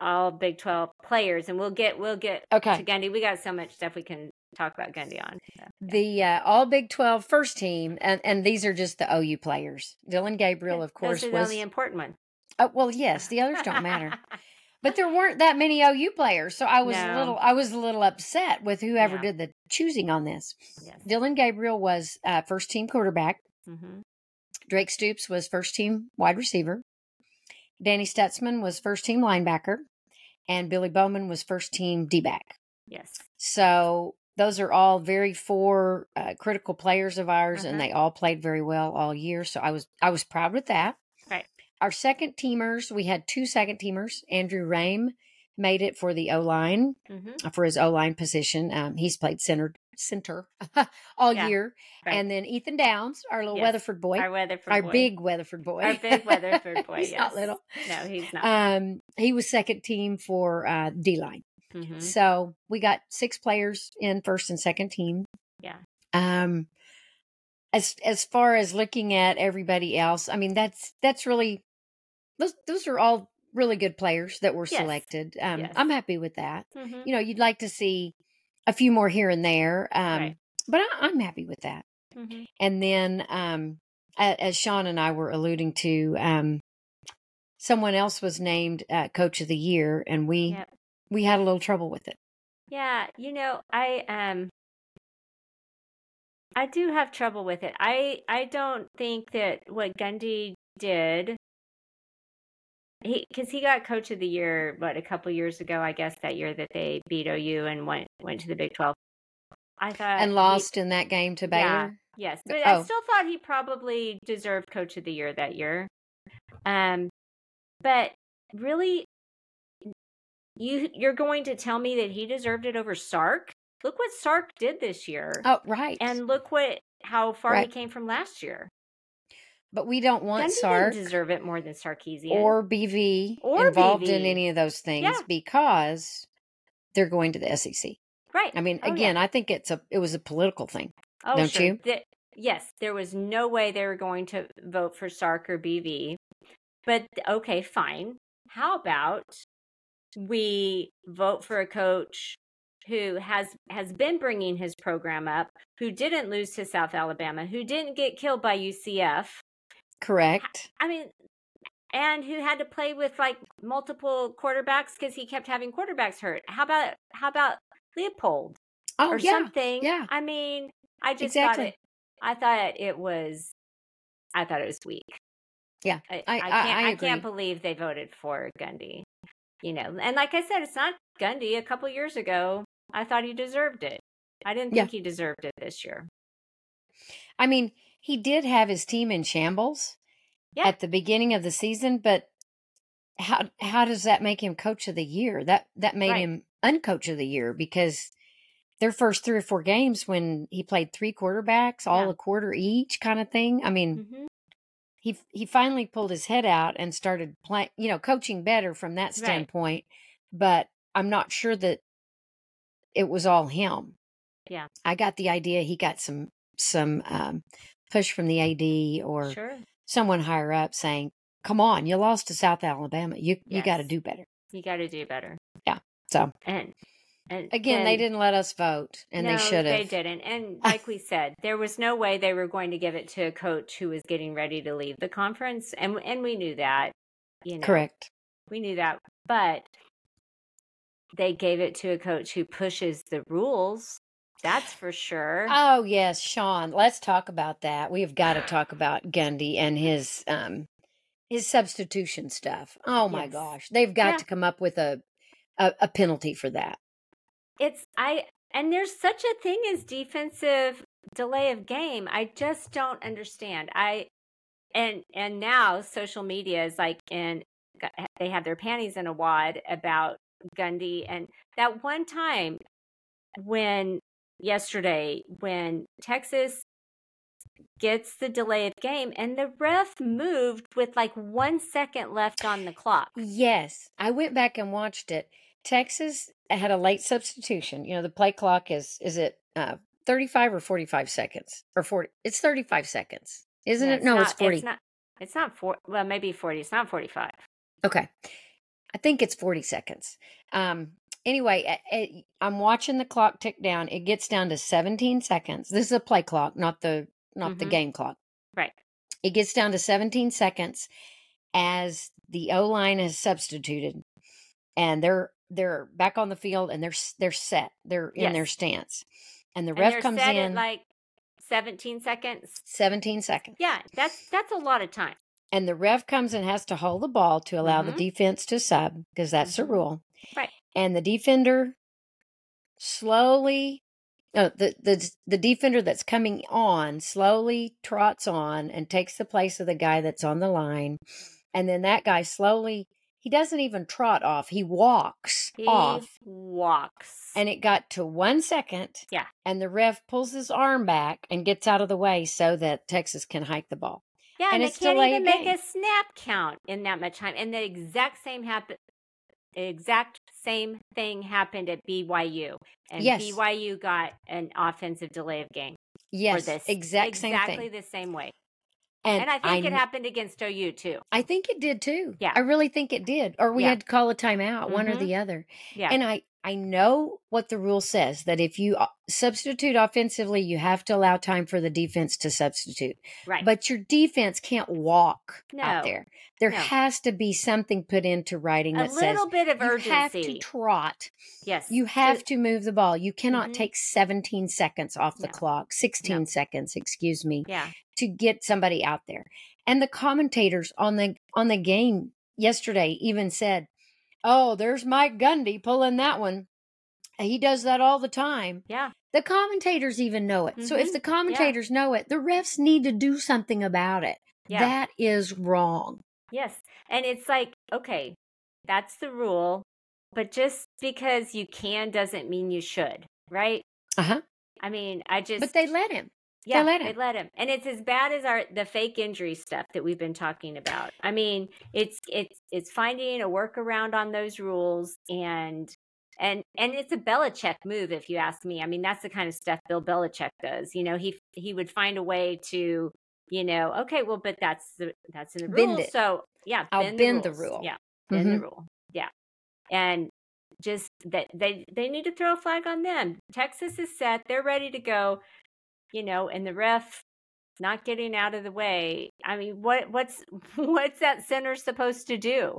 all Big Twelve players, and we'll get we'll get Okay. to Gundy. We got so much stuff we can talk about Gundy on. so, yeah. The uh, All Big 12 first team, and, and these are just the OU players. Dillon Gabriel, of course, the was. only important one. Oh, well, yes, the others don't matter. But there weren't that many OU players, so I was a little I was a little upset with whoever Yeah. did the choosing on this. yes. Dillon Gabriel was uh, first team quarterback. Mm hmm Drake Stoops was first team wide receiver. Danny Stutsman was first team linebacker, and Billy Bowman was first team D back. Yes. So those are all very four uh, critical players of ours, and Uh-huh. they all played very well all year. So I was I was proud with that. Right. Our second teamers, we had two second teamers. Andrew Raym made it for the O line hmm for his O line position. Um, he's played center center all Yeah, year, right. and then Ethan Downs, our little Yes, Weatherford boy, Our Weatherford our boy. big Weatherford boy, Our big Weatherford boy, he's not little. No, he's not. Um, he was second team for uh, D line. hmm So we got six players in first and second team. Yeah. Um, as as far as looking at everybody else, I mean that's that's really those those are all really good players that were Yes. selected. Um, Yes. I'm happy with that. hmm You know, you'd like to see a few more here and there, um, Right. but I, I'm happy with that. hmm And then, um, as Sean and I were alluding to, um, someone else was named uh, Coach of the Year, and we Yep. we had a little trouble with it. Yeah, you know, I um I do have trouble with it. I I don't think that what Gundy did he cuz he got coach of the year what a couple years ago, I guess that year that they beat OU and went went to the Big 12. I thought and he- lost in that game to Baylor. Yeah. Yes, but I Oh. still thought he probably deserved coach of the year that year. Um but really you you're going to tell me that he deserved it over Sark? Look what Sark did this year. Oh, right. And look what how far Right. he came from last year. But we don't want Gundy Sark deserve it more than Sarkisian. or BV Or involved in any of those things Yeah. because they're going to the SEC. right. I mean, Oh, yeah. again, I think it's a it was a political thing. Oh, Don't sure. you? The- yes, there was no way they were going to vote for Sark or BV. But okay, fine. How about we vote for a coach who has has been bringing his program up, who didn't lose to South Alabama, who didn't get killed by UCF. Correct. I mean, and who had to play with like multiple quarterbacks because he kept having quarterbacks hurt. How about how about Leipold? Oh or yeah. something. yeah. I mean, I just Exactly. thought it. I thought it was. I thought it was weak. Yeah, I, I- I can't. I I, can't believe they voted for Gundy. You know, and like I said, it's not Gundy. A couple years ago, I thought he deserved it. I didn't Yeah. think he deserved it this year. I mean, he did have his team in shambles Yeah. at the beginning of the season, but how how does that make him coach of the year? That that made Right. him uncoach of the year because their first three or four games when he played three quarterbacks, all Yeah. a quarter each kind of thing. I mean, hmm he he finally pulled his head out and started playing, you know, coaching better from that Right. standpoint. But I'm not sure that it was all him. Yeah. I got the idea he got some some um, push from the AD or Sure. someone higher up saying, "Come on, you lost to South Alabama. You you got to do better." You got to do better. Yeah. So And and again, they didn't let us vote, and they No, should They have. didn't. And like we said, there was no way they were going to give it to a coach who was getting ready to leave the conference, and and we knew that. You know, Correct. We knew that, but they gave it to a coach who pushes the rules. That's for sure. Oh yes, Sean. Let's talk about that. We've got to talk about Gundy and his um his substitution stuff. Oh my Yes. gosh, they've got Yeah. to come up with a, a a penalty for that. it's I and there's such a thing as defensive delay of game. I just don't understand. I and and now social media is like in they have their panties in a wad about Gundy and that one time when yesterday when Texas gets the delay of game and the ref moved with like 1 second left on the clock. Yes, I went back and watched it. Texas had a late substitution. You know, the play clock is is it uh 35 or 45 seconds or 40 it's 35 seconds. isn't Yeah, it? No, not, it's forty. It's not. It's not four. Well, maybe forty. It's not forty-five. Okay. I think it's 40 seconds. Um anyway, I'm watching the clock tick down. It gets down to 17 seconds. This is a play clock, not the not the Mhm. game clock. Right. It gets down to 17 seconds as the O-line is substituted and they're they're back on the field and they're they're set. They're in their stance. And the ref they're comes set in like seventeen seconds. 17 seconds. Yeah, that's that's a lot of time. And the ref comes and has to hold the ball to allow the Mhm. defense to sub because that's the Mhm. rule. Right. And the defender slowly no, the, the the defender that's coming on slowly trots on and takes the place of the guy that's on the line. And then that guy slowly he doesn't even trot off. He walks He off. walks. And it got to one second. Yeah. And the ref pulls his arm back and gets out of the way so that Texas can hike the ball. yeah, and and, it's can't even make game. a snap count in that much time. And the exact same happen. Exact same thing happened at BYU, and Yes. BYU got an offensive delay of game Yes. for this exact same exactly thing. the same way. And, I think it happened against OU too. I think it did too. Yeah. I really think it did. Or we Yeah. had to call a timeout, one or Mhm. the other. Yeah, And I I know what the rule says that if you uh, substitute offensively, you have to allow time for the defense to substitute. right. But your defense can't walk out there. There No. has to be something put into writing a that says little bit of urgency. you have to trot. yes, You have to move the ball. You cannot Mhm. take 17 seconds off the No. clock, 16 seconds, excuse me Yeah, to get somebody out there. And the commentators on the on the game yesterday even said, "Oh, there's Mike Gundy pulling that one. He does that all the time." yeah. The commentators even know it. So if Mhm. the commentators know it, the refs need to do something about it. Yeah. That is wrong. Yes. And it's like, okay, that's the rule, but just because you can doesn't mean you should, right? Uh-huh. I mean, I just But they let him. Yeah, let they him. let him. And it's as bad as our the fake injury stuff that we've been talking about. I mean, it's it's it's finding a workaround on those rules and and and it's a Belichick move if you ask me. I mean, that's the kind of stuff Bill Belichick does. You know, he he would find a way to, you know, okay, well, but that's the that's in the Bend rules. it. So yeah, I'll bend, bend the rules. rule. Yeah, bend the Mhm. rule. Yeah, and just that they they need to throw a flag on them. Texas is set; they're ready to go. You know, and the ref not getting out of the way. I mean, what what's what's that center supposed to do?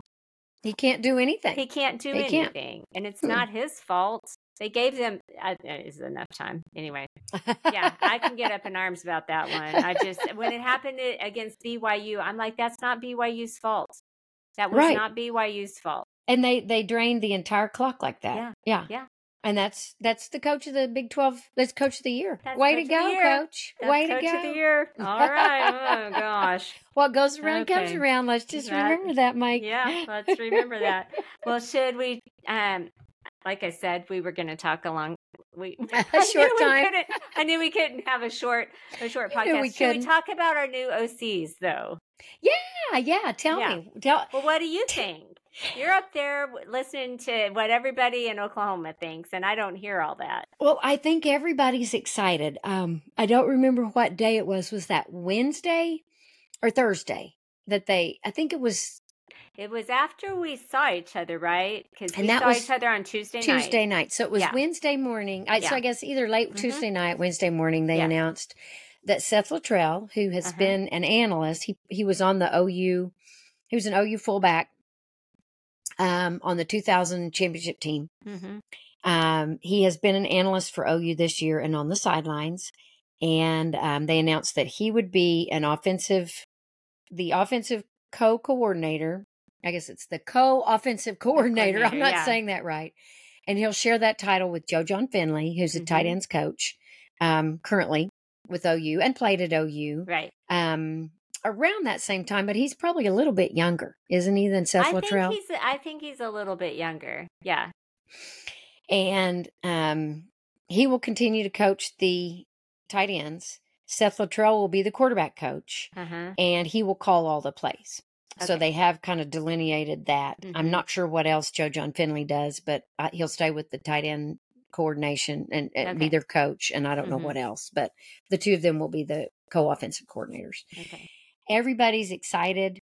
He can't do anything. He can't do He can't. anything, and it's Mm. not his fault. They gave them uh, is enough time anyway. Yeah, I can get up in arms about that one. I just when it happened against BYU, I'm like, that's not BYU's fault. That was Right. not BYU's fault. and they they drained the entire clock like that. Yeah, Yeah. yeah. And that's that's the coach of the Big 12. That's coach of the year. That's Way coach to go, coach. That's Way coach to go. of the year. All right. Oh gosh. What goes around comes around. Let's just That- remember that, Mike. Yeah, let's remember that. Well, should we? Um, like I said, we were going to talk along. We A I short we time. couldn't- I knew we couldn't have a short, a short podcast. we should we talk about our new OCs though? Yeah, yeah. Tell Yeah. me. Tell. Well, what do you think? You're up there listening to what everybody in Oklahoma thinks, and I don't hear all that. Well, I think everybody's excited. Um, I don't remember what day it was. Was that Wednesday or Thursday that they? I think it was It was after we saw each other, right? Because we that saw was each other on Tuesday, Tuesday night. night. So it was Yeah. Wednesday morning. I, So I guess either late Mhm. Tuesday night, Wednesday morning, they Yeah. announced that Seth Littrell, who has Uh-huh. been an analyst, he he was on the OU. He was an OU fullback um, on the 2000 championship team. Mm-hmm. Um, he has been an analyst for OU this year and on the sidelines. And um, they announced that he would be an offensive, the offensive co coordinator. I guess it's the co offensive coordinator. I'm not yeah. saying that right. And he'll share that title with Joe Jon Finley, who's a tight Mhm. ends coach um, currently with OU and played at OU Right. um, around that same time. But he's probably a little bit younger, isn't he, than Seth I Littrell? think he's. I think he's a little bit younger. Yeah. and um, he will continue to coach the tight ends. Seth Littrell will be the quarterback coach, Uh huh. and he will call all the plays. So they have kind of delineated that. I'm Mhm. not sure what else Joe Jon Finley does, but uh, he'll stay with the tight end coordination and, and be their coach. And I don't know Mhm. what else, but the two of them will be the co-offensive coordinators. Okay. Everybody's excited.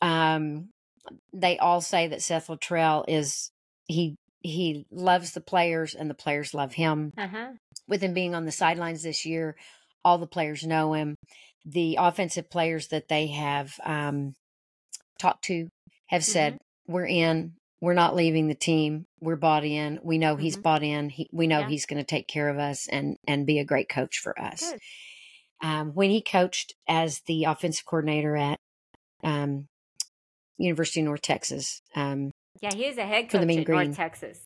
Um, they all say that Seth Littrell is he he loves the players and the players love him. Uh huh. With him being on the sidelines this year, all the players know him. The offensive players that they have um, talked to have said, "We're in. We're not leaving the team. We're bought in. We know he's Mhm. bought in. He, we know Yeah. he's going to take care of us and and be a great coach for us." Good. Um, when he coached as the offensive coordinator at um, University of North Texas. Um, Yeah, he was a head coach For the coach Mean at Green. North Texas.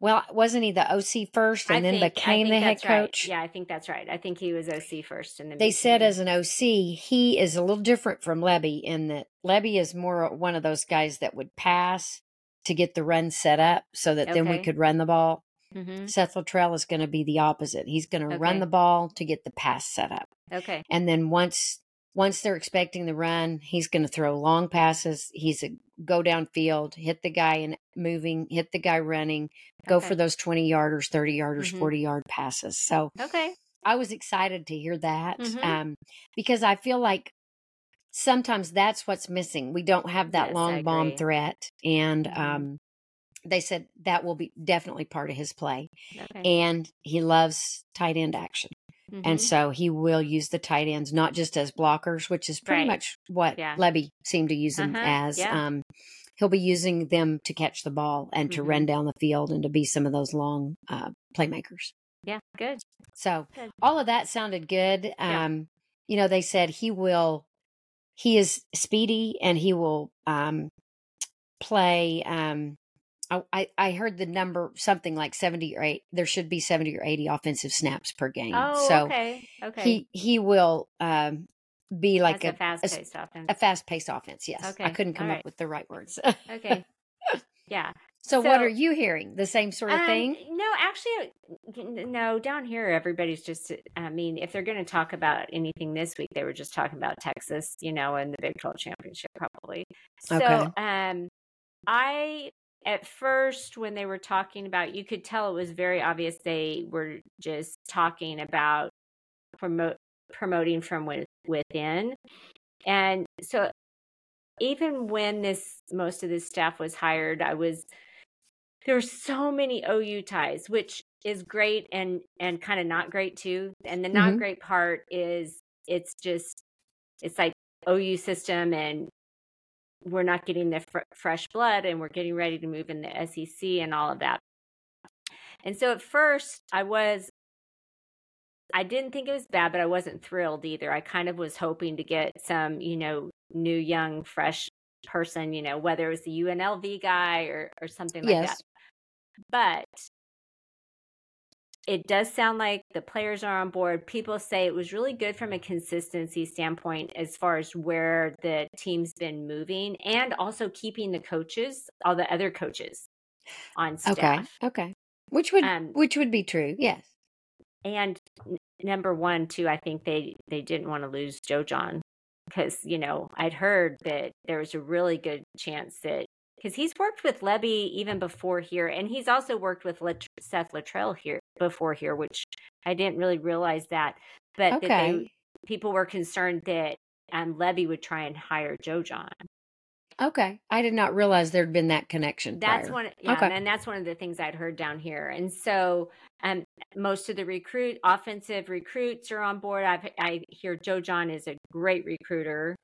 well, wasn't he the OC first and I then think, became the head that's right. coach? Yeah, I think that's right. I think he was OC first, and then They said as an OC, he is a little different from Lebby in that Lebby is more one of those guys that would pass to get the run set up so that then we could run the ball. Mhm. Seth Littrell is going to be the opposite. He's going to run the ball to get the pass set up. Okay. and then once once they're expecting the run he's going to throw long passes he's a go downfield hit the guy and moving hit the guy running go okay. for those 20 yarders 30 yarders Mhm. 40 yard passes so Okay. i was excited to hear that Mhm. um, because i feel like sometimes that's what's missing we don't have that Yes, long bomb threat and Mhm. um, they said that will be definitely part of his play Okay. and he loves tight end action and Mhm. so he will use the tight ends not just as blockers, which is pretty Right. much what Yeah. Lebby seemed to use them Uh-huh. as. Yeah. Um, he'll be using them to catch the ball and to Mhm. run down the field and to be some of those long uh, playmakers. yeah, good. So Good. all of that sounded good. Yeah. Um, You know, they said he will. He is speedy and he will um, play. Um, I, I heard the number something like seventy or eight. There should be seventy or eighty offensive snaps per game. Oh, so okay. Okay. he he will um, be like That's a, fast paced offense. a fast paced offense. Yes, okay. I couldn't come all up with the right words. okay. Yeah. so, what are you hearing? The same sort of Um, thing? No, actually, no. Down here, everybody's just. I mean, if they're going to talk about anything this week, they were just talking about Texas, you know, and the Big Twelve championship, probably. So, Okay. um, I at first when they were talking about, you could tell it was very obvious they were just talking about promote promoting from within, and so even when this most of this staff was hired, I was there's so many OU ties, which is great and and kind of not great too. And the not Mhm. great part is it's just it's like OU system and we're not getting the fr- fresh blood and we're getting ready to move in the SEC and all of that. And so at first I was I didn't think it was bad, but I wasn't thrilled either. I kind of was hoping to get some, you know, new, young, fresh person, you know, whether it was the UNLV guy or, or something like Yes. that. But it does sound like the players are on board. People say it was really good from a consistency standpoint as far as where the team's been moving and also keeping the coaches, all the other coaches on staff. Okay. Okay. Which would Um, which would be true? Yes. and n- number one too i think they they didn't want to lose joe jon because you know i'd heard that there was a really good chance that because he's worked with Lebby even before here and he's also worked with Lat- seth Littrell here before here which i didn't really realize that but that they people were concerned that um, Lebby would try and hire joe jon Okay. I did not realize there'd been that connection. That's prior. one, yeah, Okay. and that's one of the things I'd heard down here. And so, um, most of the recruit, offensive recruits are on board. I've, I hear Joe Jon is a great recruiter.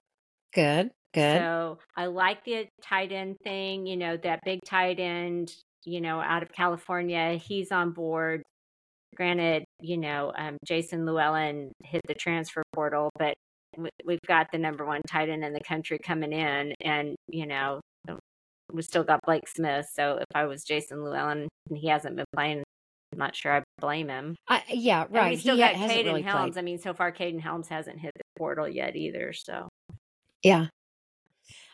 Good. Good. So I like the tight end thing. You know, that big tight end. You know, out of California, he's on board. Granted, you know, um, Jason Llewellyn hit the transfer portal, but w- we've got the number one tight end in the country coming in, and you know, we still got Blake Smith. So if I was Jason Llewellyn and he hasn't been playing, I'm not sure I blame him. I, yeah. And Right. we still he got ha- Kaden really Helms. played. I mean, so far Kaden Helms hasn't hit the portal yet either. So Yeah.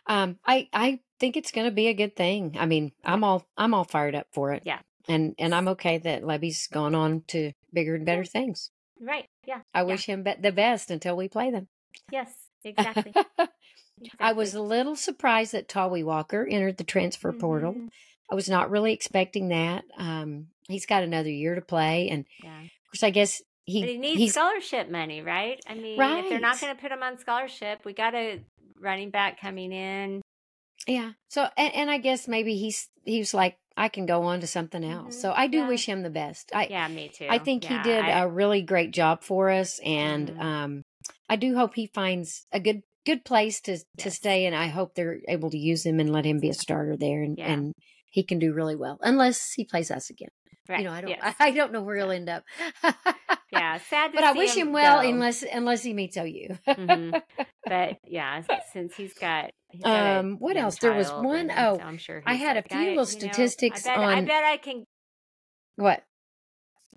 Um, I I think it's going to be a good thing. I mean, I'm all I'm all fired up for it. Yeah. And and I'm okay that Lebby's gone on to bigger and better things. right, yeah, I Yeah. wish him be- the best until we play them. yes, exactly. I was a little surprised that Tawee Walker entered the transfer portal. Mhm. I was not really expecting that. Um, he's got another year to play, and Yeah. of course, I guess he, he needs scholarship money, right? I mean, if they're not going to put him on scholarship, we got a running back coming in. yeah. So and, and I guess maybe he's he's like I can go on to something else. Mhm. So I do Yeah. wish him the best. I Yeah, me too. I think Yeah, he did I- a really great job for us, and Mhm. um, I do hope he finds a good good place to to stay. And I hope they're able to use him and let him be a starter there, and Yeah. and he can do really well, unless he plays us again. Right, You know, I don't yes. I, I don't know where he'll end up. yeah, sad to but I wish him well, go. unless unless he meets OU. Mhm. But yeah, since he's got, he's got Um, what else? There was one- and oh, so I'm sure I had a few little you know, statistics I bet, I bet I can. what?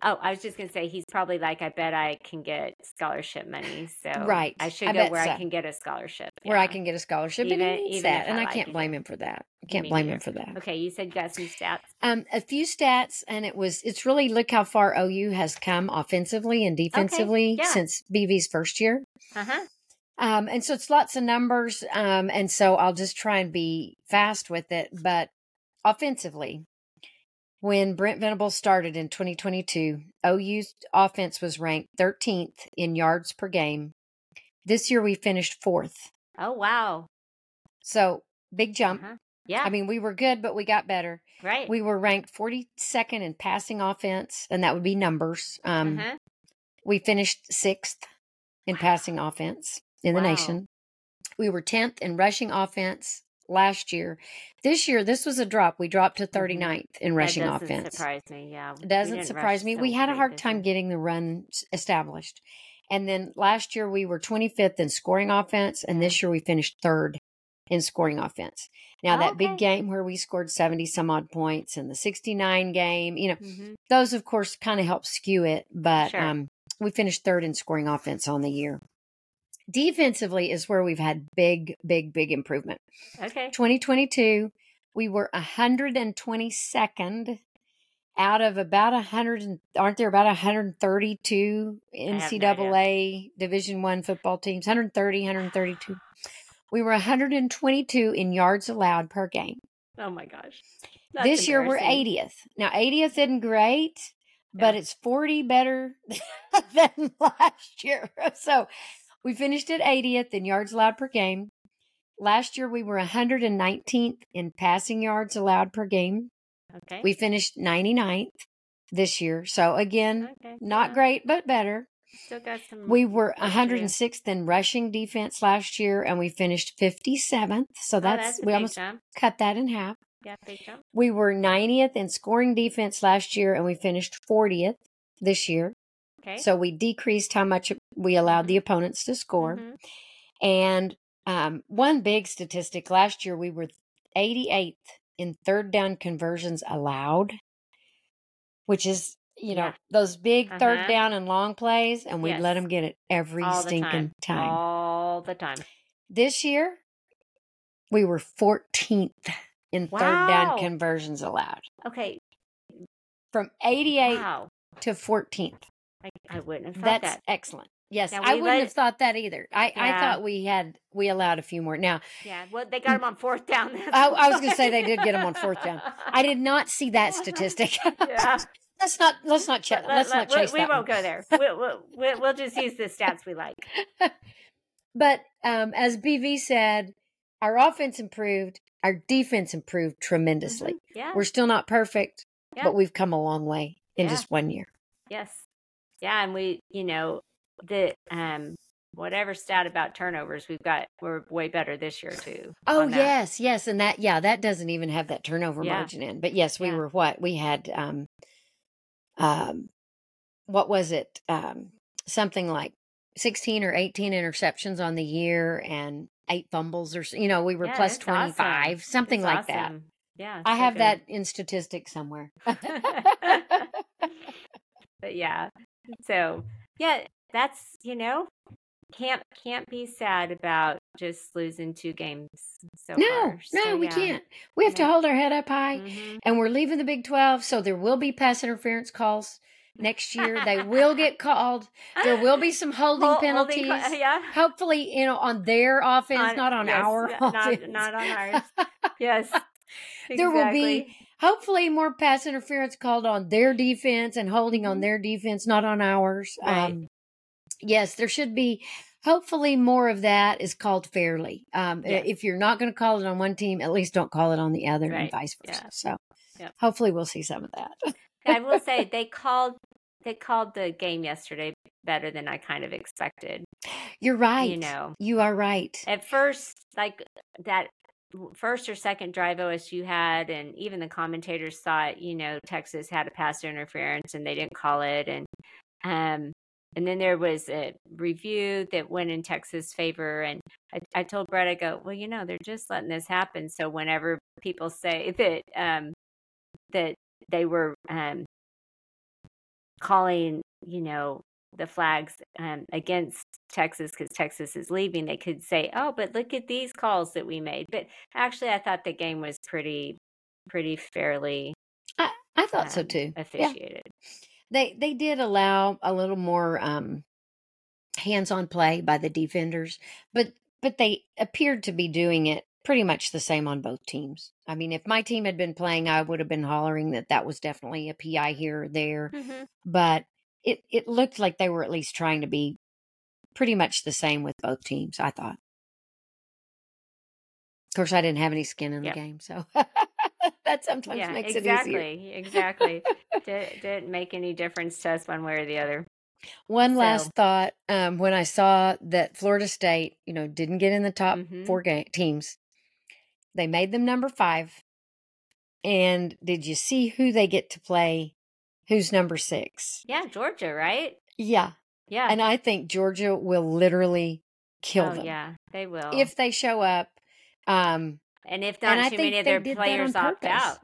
Oh, I was just gonna say he's probably like, I bet I can get scholarship money, so Right, I should I go where so. I can get a scholarship. Where I can get a scholarship, Even- and he needs that, and I like can't it. blame him for that. I can't Me blame neither. him for that. Okay, you said you got some stats. Um, a few stats, and it was it's really look how far OU has come offensively and defensively yeah. since BV's first year. Uh huh. Um, and so it's lots of numbers. Um, and so I'll just try and be fast with it. But offensively, when Brent Venables started in 2022, OU's offense was ranked 13th in yards per game. This year we finished fourth. Oh wow. So big jump. Uh-huh. Yeah. I mean, we were good, but we got better. right. We were ranked 42nd in passing offense, and that would be numbers. Um, uh-huh. We finished sixth in passing offense in the nation. We were 10th in rushing offense last year. This year, this was a drop. We dropped to 39th in rushing Mm-hmm. that doesn't offense. surprise me. Yeah. It doesn't surprise me. We had a hard time getting the run established. And then last year, we were 25th in scoring offense, and this year we finished third in scoring offense. Now, that big game where we scored 70 some odd points and the 69 game, you know, hmm those of course kind of help skew it, but Sure. um, we finished third in scoring offense on the year. Defensively is where we've had big, big, big improvement. Okay. 2022, we were 122nd out of about 100. Aren't there about 132 have no NCAA Division One football teams? 130, 132. We were 122 in yards allowed per game. Oh my gosh. That's this year we're 80th. Now 80th isn't great, but Yeah. it's 40 better than last year. So we finished at 80th in yards allowed per game. Last year we were 119th in passing yards allowed per game. Okay. We finished 99th this year. So again, okay. not yeah. great, but better. Still got some. We were work to 106th in rushing defense last year and we finished 57th. So Oh, that's, a we almost jump. cut that in half. Yeah, big jump. We were 90th in scoring defense last year and we finished 40th this year. Okay. So we decreased how much we allowed the opponents to score. Mhm. And um, one big statistic last year, we were 88th in third down conversions allowed, which is, you know, Yeah. those big third Uh-huh. down and long plays, and we'd let them get it every all stinking time. time. All the time. This year, we were 14th in third down conversions allowed Okay. from 88 Wow. to 14th. I, I wouldn't have thought That's that. excellent. Yes, Now, I wouldn't let- have thought that either. I, I thought we had we allowed a few more. Now, Yeah. Well, they got them on fourth down. I, I was going to say they did get them on fourth down. I did not see that statistic. Yeah. let's not let's not ch- Let- let's let- not we- chase we, that. won't one. go there. We'll, we'll, we'll, just use the stats we like. But um, as BV said, our offense improved, our defense improved tremendously. Mhm. Yeah. We're still not perfect, Yeah. but we've come a long way in Yeah. just one year. Yes. Yeah, and we, you know, the um whatever stat about turnovers we've got, we're way better this year too. Oh yes, yes, and that yeah, that doesn't even have that turnover Yeah. margin in. But yes, we Yeah. were what we had. Um, um, what was it? Um, something like sixteen or eighteen interceptions on the year and eight fumbles, or you know, we were Yeah, plus it's awesome. twenty five, something It's like that. Yeah. I so have good. that in statistics somewhere. but yeah. So yeah, that's you know, can't can't be sad about just losing two games so no, far. no, So, we yeah. can't. We have to hold our head up high. Mhm. and we're leaving the Big 12, so there will be pass interference calls next year. they will get called. There will be some holding Hol- penalties. holding- yeah. Hopefully, you know, on their offense, On- not on yes, our not- offense. not on ours. Yes. There will be exactly. Hopefully more pass interference called on their defense and holding on Mhm. their defense, not on ours. Right. Um, yes, there should be. Hopefully, more of that is called fairly. Um, Yes. If you're not going to call it on one team, at least don't call it on the other, and vice versa. Yeah. So, hopefully, we'll see some of that. I will say they called they called the game yesterday better than I kind of expected. You're right. You know, you are right. at first, like that first or second drive OSU had, and even the commentators thought, you know, Texas had a pass interference and they didn't call it, and um, and then there was a review that went in Texas' favor, and I, I told Brett, I go, well, you know, they're just letting this happen, so whenever people say that um that they were um calling, you know, the flags um, against Texas because Texas is leaving, they could say, "Oh, but look at these calls that we made." But actually, I thought the game was pretty, pretty fairly I, I thought so um, too. Yeah. officiated. They they did allow a little more um, hands-on play by the defenders, but but they appeared to be doing it pretty much the same on both teams. I mean, if my team had been playing, I would have been hollering that that was definitely a PI here or there, Mhm. but it it looked like they were at least trying to be pretty much the same with both teams. I thought. Of course, I didn't have any skin in Yep. the game, so that sometimes Yeah, makes it easier. exactly, exactly. Did, didn't make any difference to us one way or the other. One So, last thought. Um, when I saw that Florida State, you know, didn't get in the top mhm. four game teams, they made them number five. And did you see who they get to play? Who's number six? yeah, Georgia, right? Yeah. Yeah. And I think Georgia will literally kill oh, them yeah, they will. if they show up. Um, and if and not I too think many of they their players opt out.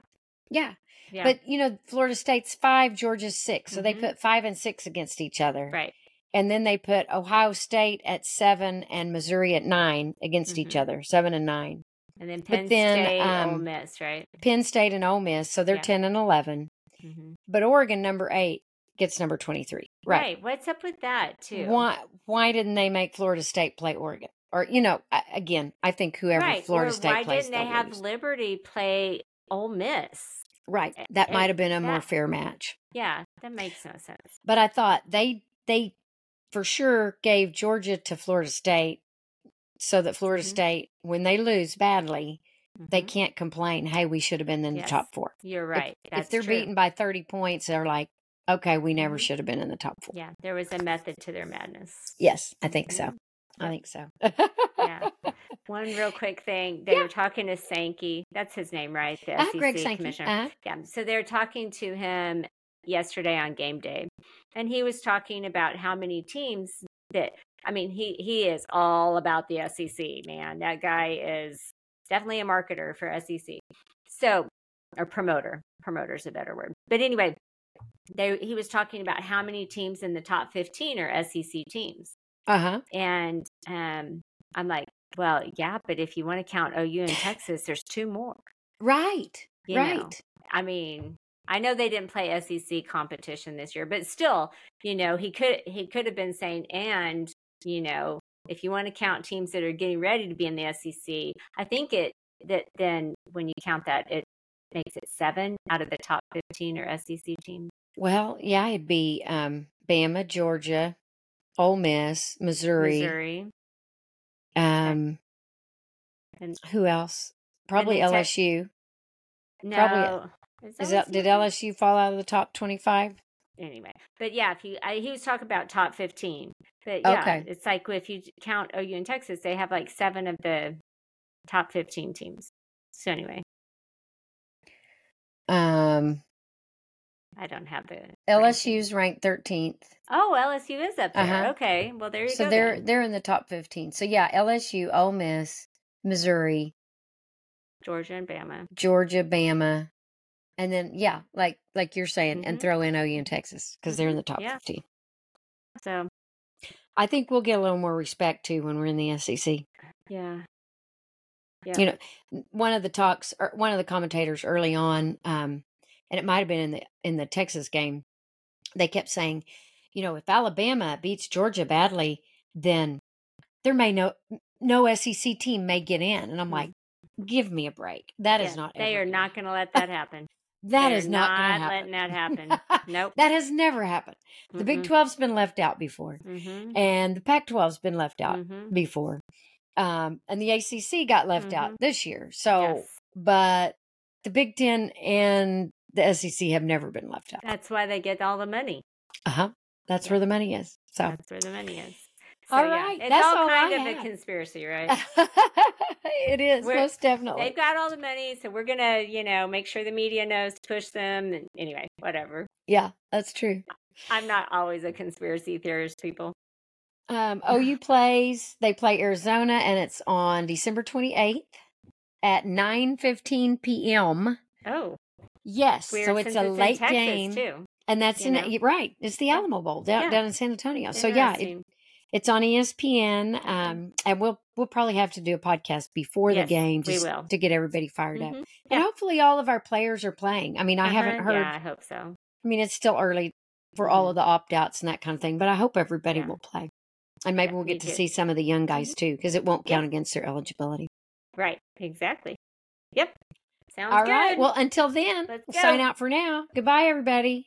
yeah. Yeah. But, you know, Florida State's five, Georgia's 6 So they Mhm. put five and six against each other. right. And then they put Ohio State at seven and Missouri at nine against each Mhm. other, seven and nine. And then But Penn then, State, Ole um, Miss, right? Penn State and Ole Miss, so they're Yeah. 10 and 11. Hmm But Oregon, number eight, gets number 23. Right. Right. What's up with that too? Why, why didn't they make Florida State play Oregon? Or, you know, again, I think whoever right. Florida or State why plays, didn't they have lose. Liberty play Ole Miss? Right. That might have been a more fair match. Yeah, that makes no sense. But I thought they, they for sure gave Georgia to Florida State so that Florida Mhm. State, when they lose badly, they Mhm. can't complain, hey, we should have been in the top four. You're right. If, That's they're true. beaten by 30 points, they're like, okay, we never Mhm. should have been in the top four. Yeah, there was a method to their madness. Yes, I think so. Mhm. I think so. Yeah. One real quick thing. They Yeah. were talking to Sankey. That's his name, right? The Uh, Greg Sankey. commissioner. Uh, Yeah. So they're talking to him yesterday on game day. And he was talking about how many teams that I mean, he he is all about the SEC, man. That guy is definitely a marketer for SEC. So or promoter. Promoter is a better word. But anyway, they he was talking about how many teams in the top 15 are SEC teams. Uh huh. And um I'm like, well, yeah, but if you want to count OU and Texas, there's two more. Right. You right. know, I mean, I know they didn't play SEC competition this year, but still, you know, he could he could have been saying, and you know, if you want to count teams that are getting ready to be in the SEC, I think it that then when you count that, it makes it seven out of the top fifteen or SEC teams. Well, yeah, it'd be um, Bama, Georgia, Ole Miss, Missouri. Missouri Um, and who else? Probably LSU. no, Probably- Is that, did LSU fall out of the top 25? Anyway but yeah if you I, he was talking about top 15 but yeah Okay. it's like if you count ou and texas they have like seven of the top 15 teams so anyway Um, i don't have the LSU's ranked 13th. oh lsu is up there Uh-huh. okay well there you So go So they're then. they're in the top 15. So yeah, LSU, Ole Miss, Missouri, georgia and bama Georgia, Bama, and then yeah, like like you're saying, and Mhm. throw in OU and Texas because they're in the top Yeah. 15. so I think we'll get a little more respect too when we're in the SEC. yeah Yeah. You know, one of the talks, or one of the commentators early on, um, and it might have been in the in the Texas game, they kept saying, you know, if Alabama beats Georgia badly, then there may no no SEC team may get in, and I'm Mm. like, give me a break. That is yeah, not. they are not going to let that happen That They're is not, going to happen. letting that happen. Nope. that has never happened. The Big 12's been left out before, Mm-hmm. and the Pac 12's been left out Mm-hmm. before. Um, and the ACC got left out this year. So, Yes. but the Big Ten and the SEC have never been left out. That's why they get all the money. Uh huh. That's Yeah. where the money is. So, That's where the money is. So, All yeah, It's that's all all kind I of a conspiracy, right? it is We're- most definitely. They've got all the money, so we're gonna, you know, make sure the media knows to push them. And anyway, whatever. Yeah, that's true. I'm not always a conspiracy theorist, people. Um, OU plays. They play Arizona, and it's on December twenty eighth at nine fifteen p.m. Oh, Yes, so it's a late game, too. and that's in know? right. It's the Alamo Bowl down, Yeah. down in San Antonio. So yeah, it. It's on ESPN. Um, and we'll we'll probably have to do a podcast before Yes, the game we just will. to get everybody fired up. Mhm. And Yeah. hopefully, all of our players are playing. I mean, I haven't Uh-huh, heard. Yeah, I hope so. I mean, it's still early for all Mhm. of the opt outs and that kind of thing, but I hope everybody Yeah. will play. And maybe Yeah, we'll get to too. see some of the young guys too, because it won't Yeah. count against their eligibility. Right. Exactly. Yep. Sounds All good. right. Well, until then, sign out for now. Goodbye, everybody.